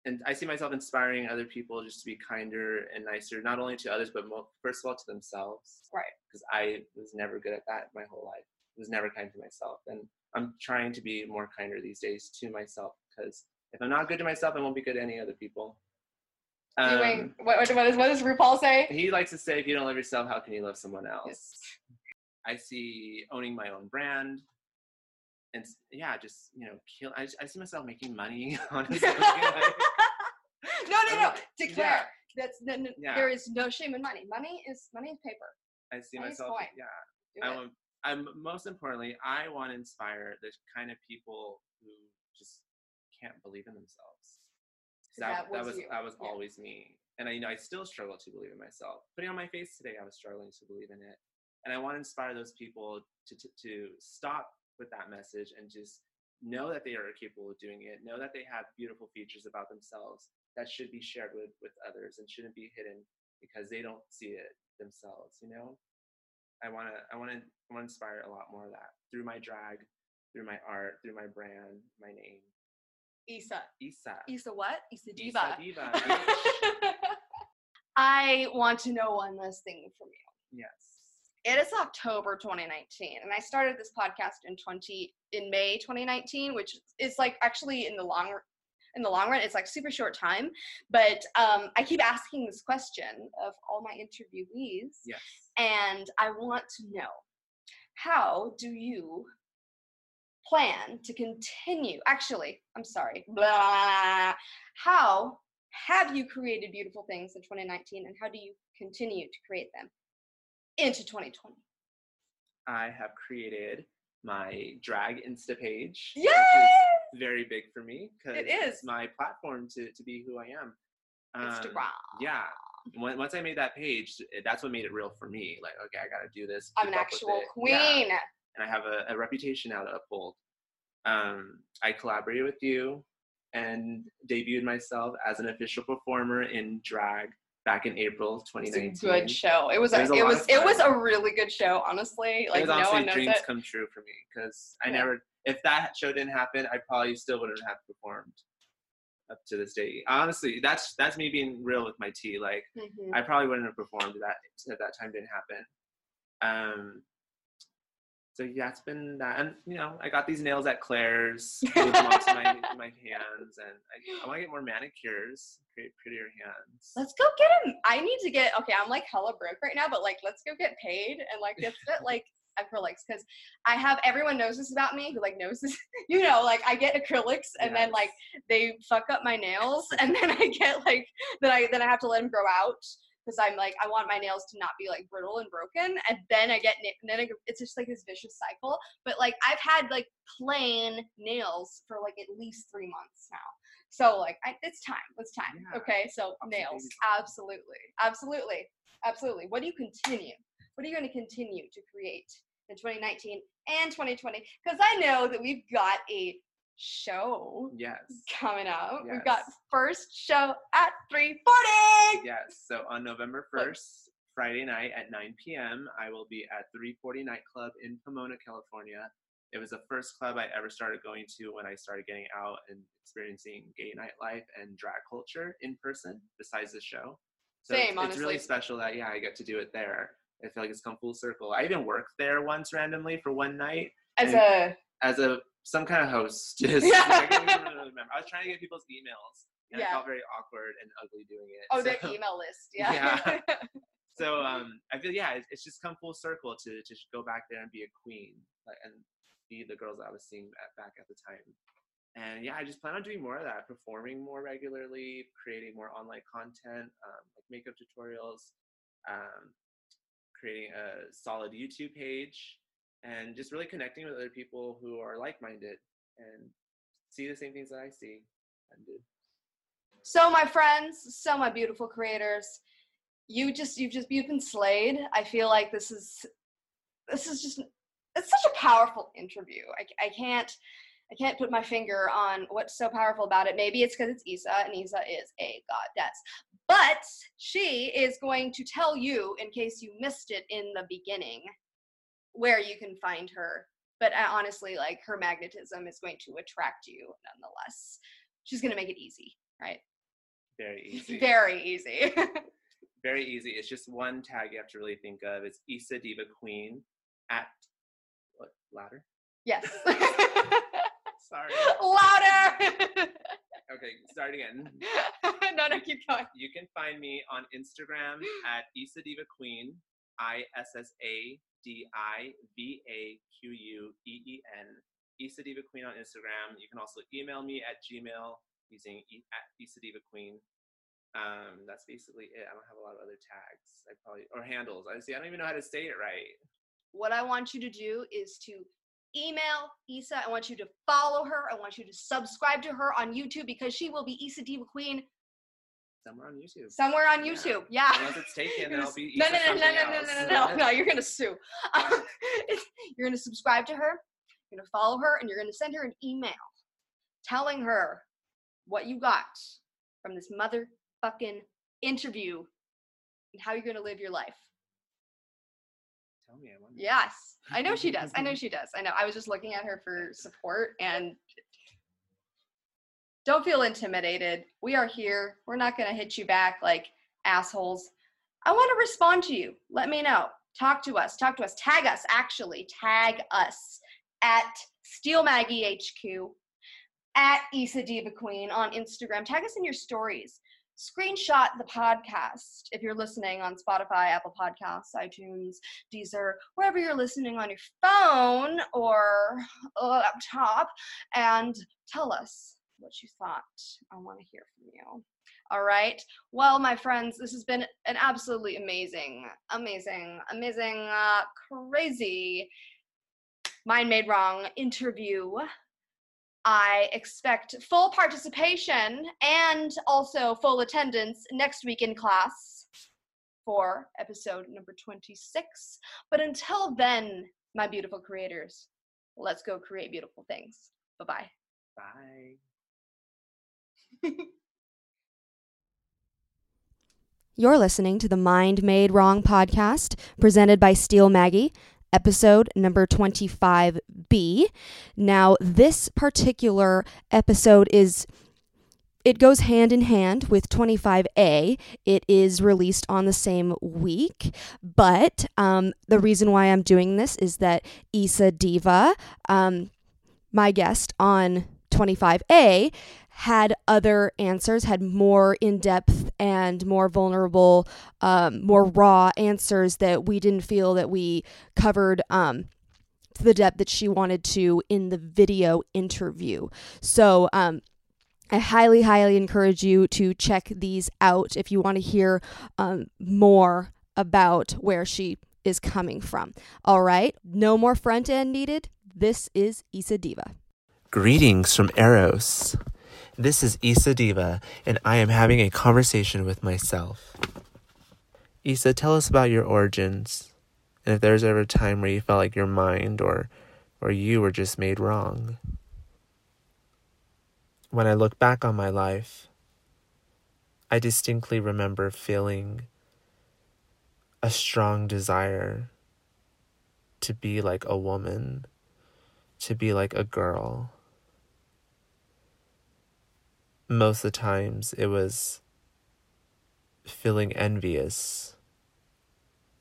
and I see myself inspiring other people just to be kinder and nicer, not only to others, but mo- first of all to themselves. Right. Because I was never good at that my whole life. I was never kind to myself, and I'm trying to be more kinder these days to myself. Because if I'm not good to myself, I won't be good to any other people. Um, what, what, what, does, what does RuPaul say? he likes to say, if you don't love yourself, how can you love someone else? Yes. I see owning my own brand. And yeah, just, you know, kill. I, I see myself making money, *laughs* honestly. *laughs* no, no, Declare. yeah. That's no, no, Yeah. there is no shame in money. Money is money is paper. I see myself, yeah. Do I want. I'm most importantly, I want to inspire the kind of people who just can't believe in themselves. That That, that was was that was yeah. always me, and I you know I still struggle to believe in myself. Putting on my face today, I was struggling to believe in it, and I want to inspire those people to to, to stop with that message and just know that they are capable of doing it. Know that they have beautiful features about themselves that should be shared with with others and shouldn't be hidden because they don't see it themselves. You know. I want to I want to I want to inspire a lot more of that through my drag, through my art, through my brand, my name. Issa. Issa. Issa what? Issa Issa Diva. Diva. *laughs* I want to know one last thing from you. yes. It is October 2019, and I started this podcast in 20 in May 2019, which is like actually in the long in the long run, it's like super short time. But um, I keep asking this question of all my interviewees, Yes. and I want to know how do you plan to continue? Actually, I'm sorry. Blah. How have you created beautiful things in 2019, and how do you continue to create them into 2020? I have created my drag Insta page. Yay! Very big for me because It is. my platform to, to be who I am. Um, Instagram. Yeah. Once I made that page, that's what made it real for me. Like, okay, I got to do this. I'm an actual queen. Yeah. and I have a, a reputation now to uphold. Um, I collaborated with you and debuted myself as an official performer in drag back in April It's 2019. a good show. It was a, It was a it was it was a really good show, honestly. Like it was no one knows dreams it. come true for me because I Yeah. never, if that show didn't happen, I probably still wouldn't have performed up to this day. Honestly, that's that's me being real with my tea. Like Mhm. I probably wouldn't have performed that if that time didn't happen. Um. So yeah, it's been that, and you know, I got these nails at Claire's, *laughs* onto my my hands, and I, I want to get more manicures, create prettier hands. Let's go get them. I need to get okay. I'm like hella broke right now, but like let's go get paid and like get like acrylics because I have everyone knows this about me who like knows this. *laughs* You know, like I get acrylics and then like they fuck up my nails *laughs* and then I get like then I then I have to let them grow out because I'm like I want my nails to not be like brittle and broken and then I get and then I, it's just like this vicious cycle. But like I've had like plain nails for like at least three months now. So like I, it's time. It's time. Yeah. Okay. So of nails. Absolutely. Absolutely. Absolutely. What do you continue? What are you going to continue to create in 2019 and 2020? Because I know that we've got a show yes. coming up. We've got first show at 340. Yes. So on November What? 1st, Friday night at 9 p.m., I will be at 340 Nightclub in Pomona, California. It was the first club I ever started going to when I started getting out and experiencing gay nightlife and drag culture in person, besides the show. So Same, it's, it's really special that, yeah, I get to do it there. I feel like it's come full circle. I even worked there once randomly for one night As a as a some kind of hostess. *laughs* Yeah. I really. I was trying to get people's emails, and I Yeah. felt very awkward and ugly doing it. oh, so, the *laughs* email list. Yeah. *laughs* so um, I feel yeah, it's, it's just come full circle to to just go back there and be a queen, like, and be the girls that I was seeing at, back at the time. And yeah, I just plan on doing more of that, performing more regularly, creating more online content, um, like makeup tutorials, um, creating a solid YouTube page, and just really connecting with other people who are like-minded and see the same things that I see and do. So my friends, so my beautiful creators, you just you've just you've been slayed. I feel like this is this is just it's such a powerful interview. I, I can't I can't put my finger on what's so powerful about it. Maybe it's because it's Issa and Issa is a goddess. But she is going to tell you, in case you missed it in the beginning, where you can find her. But uh, honestly, like her magnetism is going to attract you nonetheless. She's going to make it easy, right? Very *laughs* easy. Very easy. *laughs* very easy. It's just one tag you have to really think of. It's Issa Diva Queen at what louder? yes. *laughs* Sorry. Louder. Okay, start again. *laughs* no, no, keep going. You can find me on Instagram *gasps* at Issa Diva Queen, I S S A D I V A Q U E E N. Issa Diva Queen on Instagram. You can also email me at Gmail using e- at Issa Diva Queen. Um, that's basically it. I don't have a lot of other tags. I probably or handles. I see. I don't even know how to say it right. What I want you to do is to email Issa. I want you to follow her. I want you to subscribe to her on YouTube because she will be Issa Diva Queen Somewhere on YouTube. somewhere on YouTube. Yeah. Unless it's taken, *laughs* I'll be no, no, no, no, no, no, no, no, no, no. You're gonna sue. *laughs* Um, you're gonna subscribe to her. You're gonna follow her, and you're gonna send her an email telling her what you got from this motherfucking interview and how you're gonna live your life. Tell me, I wonder. Yes, I know she does. I know *laughs* she does. I know. I was just looking at her for support and don't feel intimidated. We are here. We're not going to hit you back like assholes. I want to respond to you. Let me know. Talk to us. Talk to us. Tag us, actually. Tag us at Steel Maggie HQ, at Issa Diva Queen on Instagram. Tag us in your stories. Screenshot the podcast if you're listening on Spotify, Apple Podcasts, iTunes, Deezer, wherever you're listening on your phone or a laptop, and tell us what you thought. I want to hear from you. All right. Well, my friends, this has been an absolutely amazing, amazing, amazing, uh, crazy mind made wrong interview. I expect full participation and also full attendance next week in class for episode number 26. But until then, my beautiful creators, let's go create beautiful things. Bye bye. *laughs* Bye. You're listening to the Mind Made Wrong podcast presented by Steel Maggie, episode number 25B. Now, this particular episode is it goes hand in hand with 25A. It is released on the same week, but um, the reason why I'm doing this is that Issa Diva, um, my guest on 25A, had other answers, had more in depth and more vulnerable, um, more raw answers that we didn't feel that we covered um, to the depth that she wanted to in the video interview. So, um, I highly, highly encourage you to check these out if you want to hear um, more about where she is coming from. All right, no more front end needed. This is Issa Diva. Greetings from Eros. This is Issa Diva, and I am having a conversation with myself. Issa, tell us about your origins, and if there's ever a time where you felt like your mind or, or you were just made wrong. When I look back on my life, I distinctly remember feeling a strong desire to be like a woman, to be like a girl most of the times it was feeling envious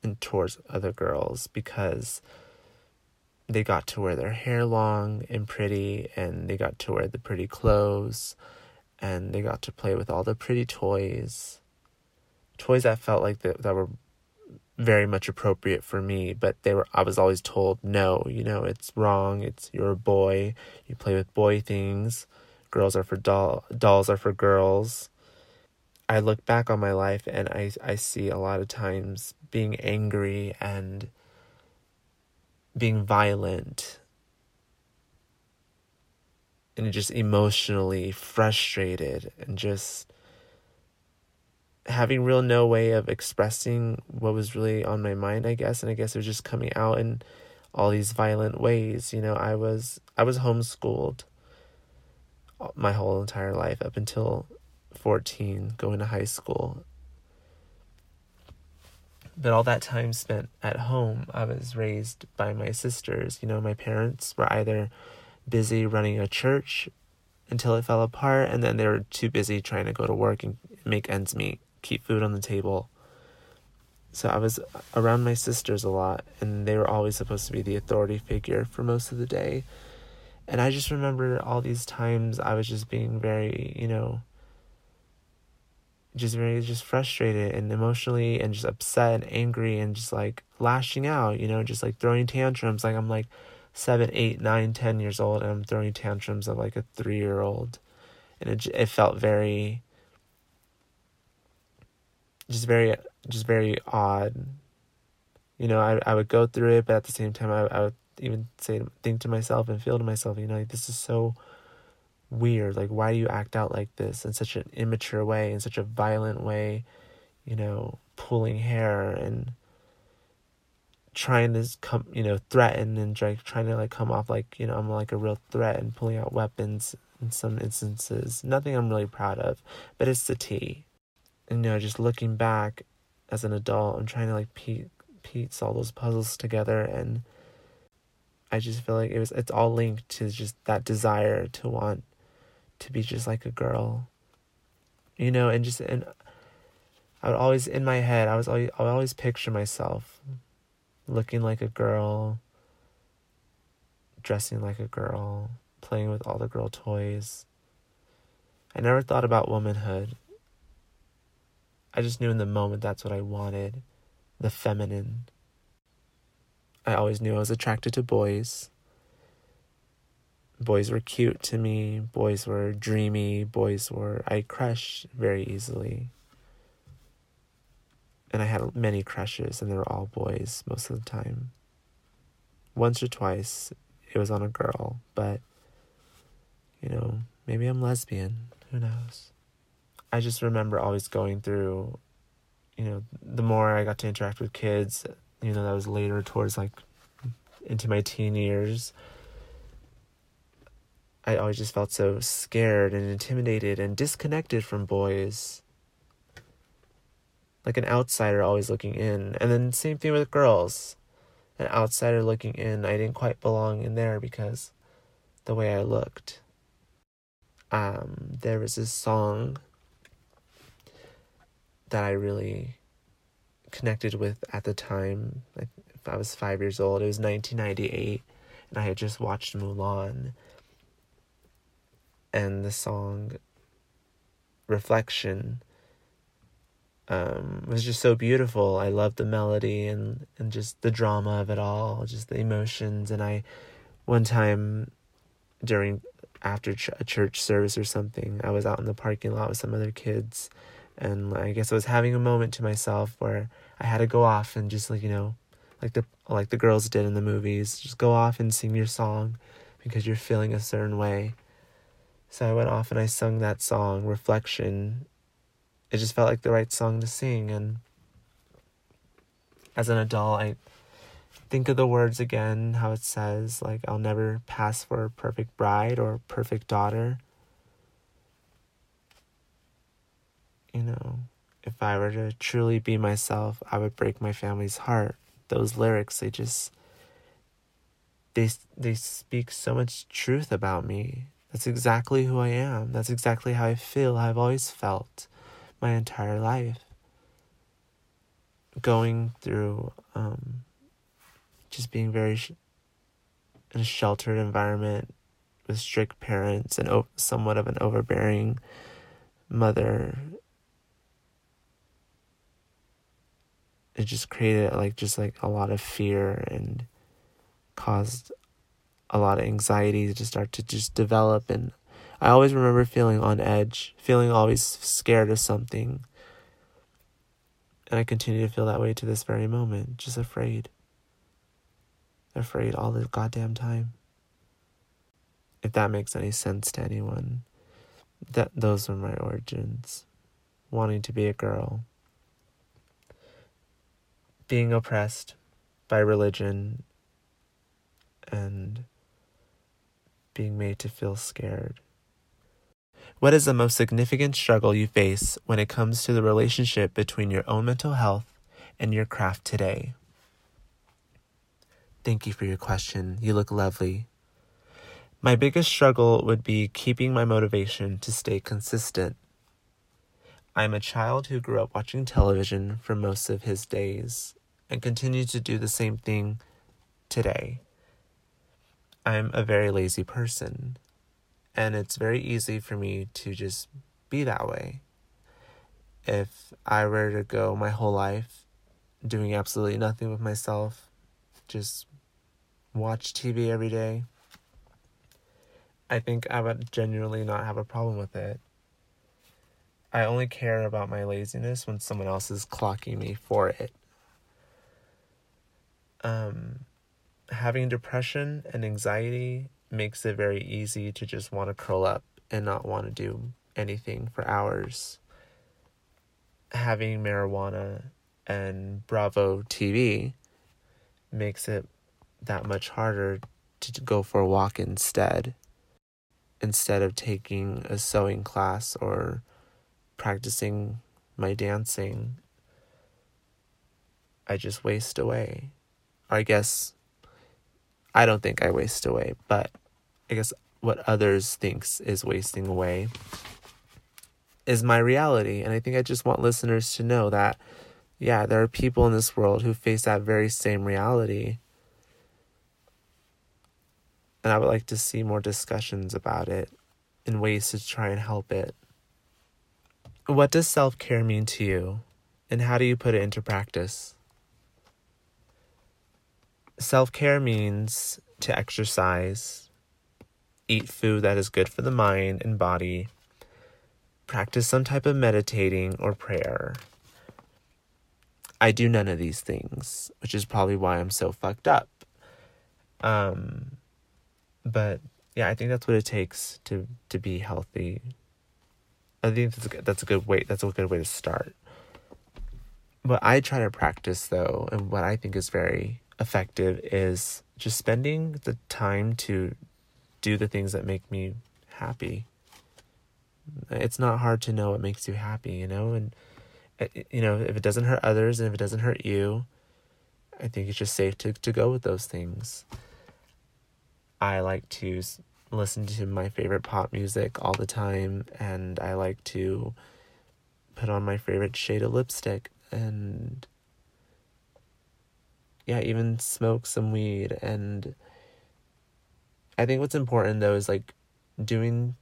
and towards other girls because they got to wear their hair long and pretty and they got to wear the pretty clothes and they got to play with all the pretty toys. Toys that felt like that, that were very much appropriate for me but they were i was always told no you know it's wrong. It's you're a boy. You play with boy things girls are for doll dolls are for girls. I look back on my life and I I see a lot of times being angry and being violent and just emotionally frustrated and just having real no way of expressing what was really on my mind I guess. And I guess it was just coming out in all these violent ways. You know I was I was homeschooled my whole entire life up until 14, going to high school. But all that time spent at home, I was raised by my sisters. You know, my parents were either busy running a church until it fell apart, and then they were too busy trying to go to work and make ends meet, keep food on the table. So I was around my sisters a lot, and they were always supposed to be the authority figure for most of the day. And I just remember all these times I was just being very, you know, just very just frustrated and emotionally and just upset and angry and just like lashing out, you know, just like throwing tantrums. Like I'm like seven, eight, nine, ten years old and I'm throwing tantrums of like a three year old. And it, it felt very, just very, just very odd. You know, I, I would go through it, but at the same time, I, I would even say think to myself and feel to myself, you know, like this is so weird. Like why do you act out like this in such an immature way, in such a violent way, you know, pulling hair and trying to come, you know, threaten and trying to like come off like, you know, I'm like a real threat and pulling out weapons in some instances. Nothing I'm really proud of, but it's the tea. And you know, just looking back as an adult, I'm trying to like piece all those puzzles together and I just feel like it was it's all linked to just that desire to want to be just like a girl. You know, and just and I would always in my head I was always I would always picture myself looking like a girl, dressing like a girl, playing with all the girl toys. I never thought about womanhood. I just knew in the moment that's what I wanted the feminine. I always knew I was attracted to boys. Boys were cute to me, boys were dreamy, boys were. I crushed very easily. And I had many crushes, and they were all boys most of the time. Once or twice, it was on a girl, but, you know, maybe I'm lesbian. Who knows? I just remember always going through, you know, the more I got to interact with kids, you know, that was later towards like into my teen years. I always just felt so scared and intimidated and disconnected from boys. like an outsider always looking in. And then same thing with girls. An outsider looking in. I didn't quite belong in there because the way I looked. Um, there was this song that I really connected with at the time. Like if I was five years old, it was 1998, and I had just watched Mulan. And the song Reflection um, was just so beautiful. I loved the melody and, and just the drama of it all, just the emotions. And I, one time during after ch- a church service or something, I was out in the parking lot with some other kids, and I guess I was having a moment to myself where I had to go off and just like you know, like the like the girls did in the movies, just go off and sing your song because you're feeling a certain way. So I went off and I sung that song, Reflection, it just felt like the right song to sing. And as an adult, I think of the words again, how it says, like, I'll never pass for a perfect bride or perfect daughter. You know, if I were to truly be myself, I would break my family's heart. Those lyrics, they just they they speak so much truth about me. That's exactly who I am. That's exactly how I feel. I've always felt my entire life. Going through um, just being very sh- in a sheltered environment with strict parents and o- somewhat of an overbearing mother. It just created like just like a lot of fear and caused a lot of anxiety to start to just develop and I always remember feeling on edge, feeling always scared of something. And I continue to feel that way to this very moment, just afraid. Afraid all the goddamn time. If that makes any sense to anyone. That those are my origins. Wanting to be a girl. Being oppressed by religion and being made to feel scared. What is the most significant struggle you face when it comes to the relationship between your own mental health and your craft today? Thank you for your question. You look lovely. My biggest struggle would be keeping my motivation to stay consistent. I'm a child who grew up watching television for most of his days and continues to do the same thing today. I'm a very lazy person. And it's very easy for me to just be that way. If I were to go my whole life doing absolutely nothing with myself, just watch TV every day, I think I would genuinely not have a problem with it. I only care about my laziness when someone else is clocking me for it. Um, having depression and anxiety makes it very easy to just want to curl up and not want to do anything for hours. Having marijuana and Bravo TV makes it that much harder to go for a walk instead. Instead of taking a sewing class or practicing my dancing, I just waste away. Or I guess I don't think I waste away, but I guess what others thinks is wasting away is my reality. And I think I just want listeners to know that, yeah, there are people in this world who face that very same reality. And I would like to see more discussions about it and ways to try and help it. What does self care mean to you? And how do you put it into practice? Self care means to exercise, eat food that is good for the mind and body, practice some type of meditating or prayer. I do none of these things, which is probably why I'm so fucked up. Um, but yeah, I think that's what it takes to to be healthy. I think that's a good, that's a good way. That's a good way to start. What I try to practice though, and what I think is very effective, is just spending the time to do the things that make me happy. It's not hard to know what makes you happy, you know, and eh, eh, you know, if it doesn't hurt others and if it doesn't hurt you, I think it's just safe to, to go with those things. I like to listen to my favorite pop music all the time, and I like to put on my favorite shade of lipstick and yeah, even smoke some weed. And I think what's important though is like doing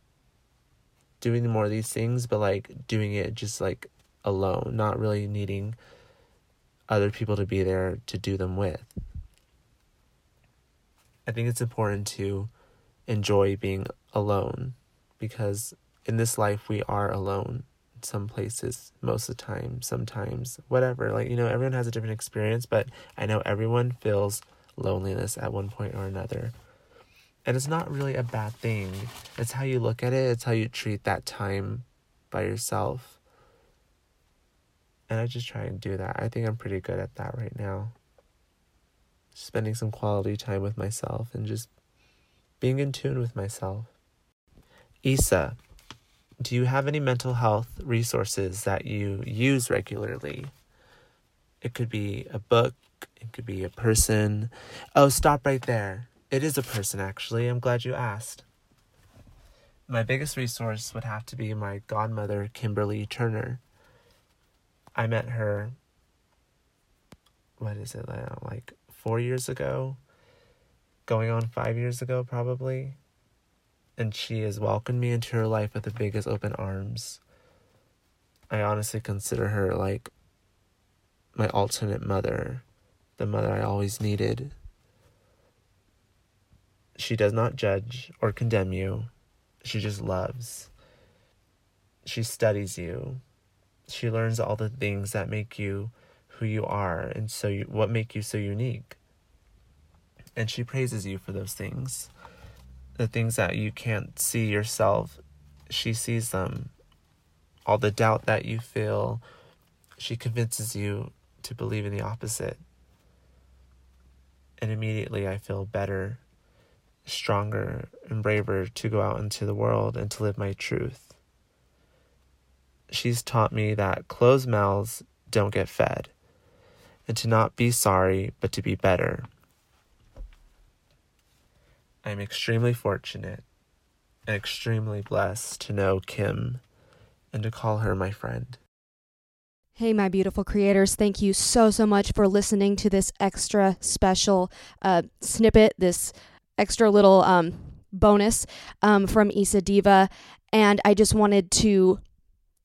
doing more of these things, but like doing it just like alone, not really needing other people to be there to do them with. I think it's important to enjoy being alone because in this life we are alone some places most of the time sometimes whatever. Like you know everyone has a different experience but i know everyone feels loneliness at one point or another. And it's not really a bad thing. It's how you look at it. It's how you treat that time by yourself. And i just try and do that. I think i'm pretty good at that right now. Spending some quality time with myself and just being in tune with myself. Issa, do you have any mental health resources that you use regularly? It could be a book, it could be a person. Oh, stop right there. It is a person, actually. I'm glad you asked. My biggest resource would have to be my godmother, Kimberly Turner. I met her, what is it like four years ago, going on five years ago, probably. And she has welcomed me into her life with the biggest open arms. I honestly consider her like my alternate mother, the mother I always needed. She does not judge or condemn you, she just loves. She studies you. She learns all the things that make you who you are and so you, what make you so unique. And she praises you for those things. The things that you can't see yourself, she sees them. All the doubt that you feel, she convinces you to believe in the opposite. And immediately I feel better, stronger, and braver to go out into the world and to live my truth. She's taught me that closed mouths don't get fed and to not be sorry, but to be better. I'm extremely fortunate and extremely blessed to know Kim and to call her my friend. Hey, my beautiful creators, thank you so, so much for listening to this extra special uh, snippet, this extra little um, bonus um, from Issa Diva. And I just wanted to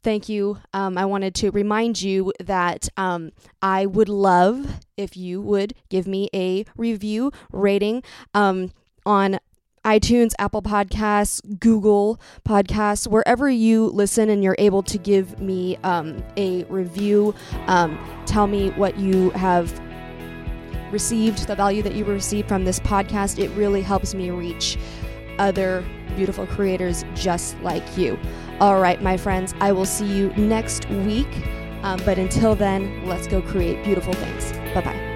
thank you. Um, I wanted to remind you that um, I would love if you would give me a review rating um, on iTunes, Apple Podcasts, Google Podcasts, wherever you listen and you're able to give me um, a review. Um, tell me what you have received, the value that you received from this podcast. It really helps me reach other beautiful creators just like you. All right, my friends, I will see you next week. Um, but until then, let's go create beautiful things. Bye bye.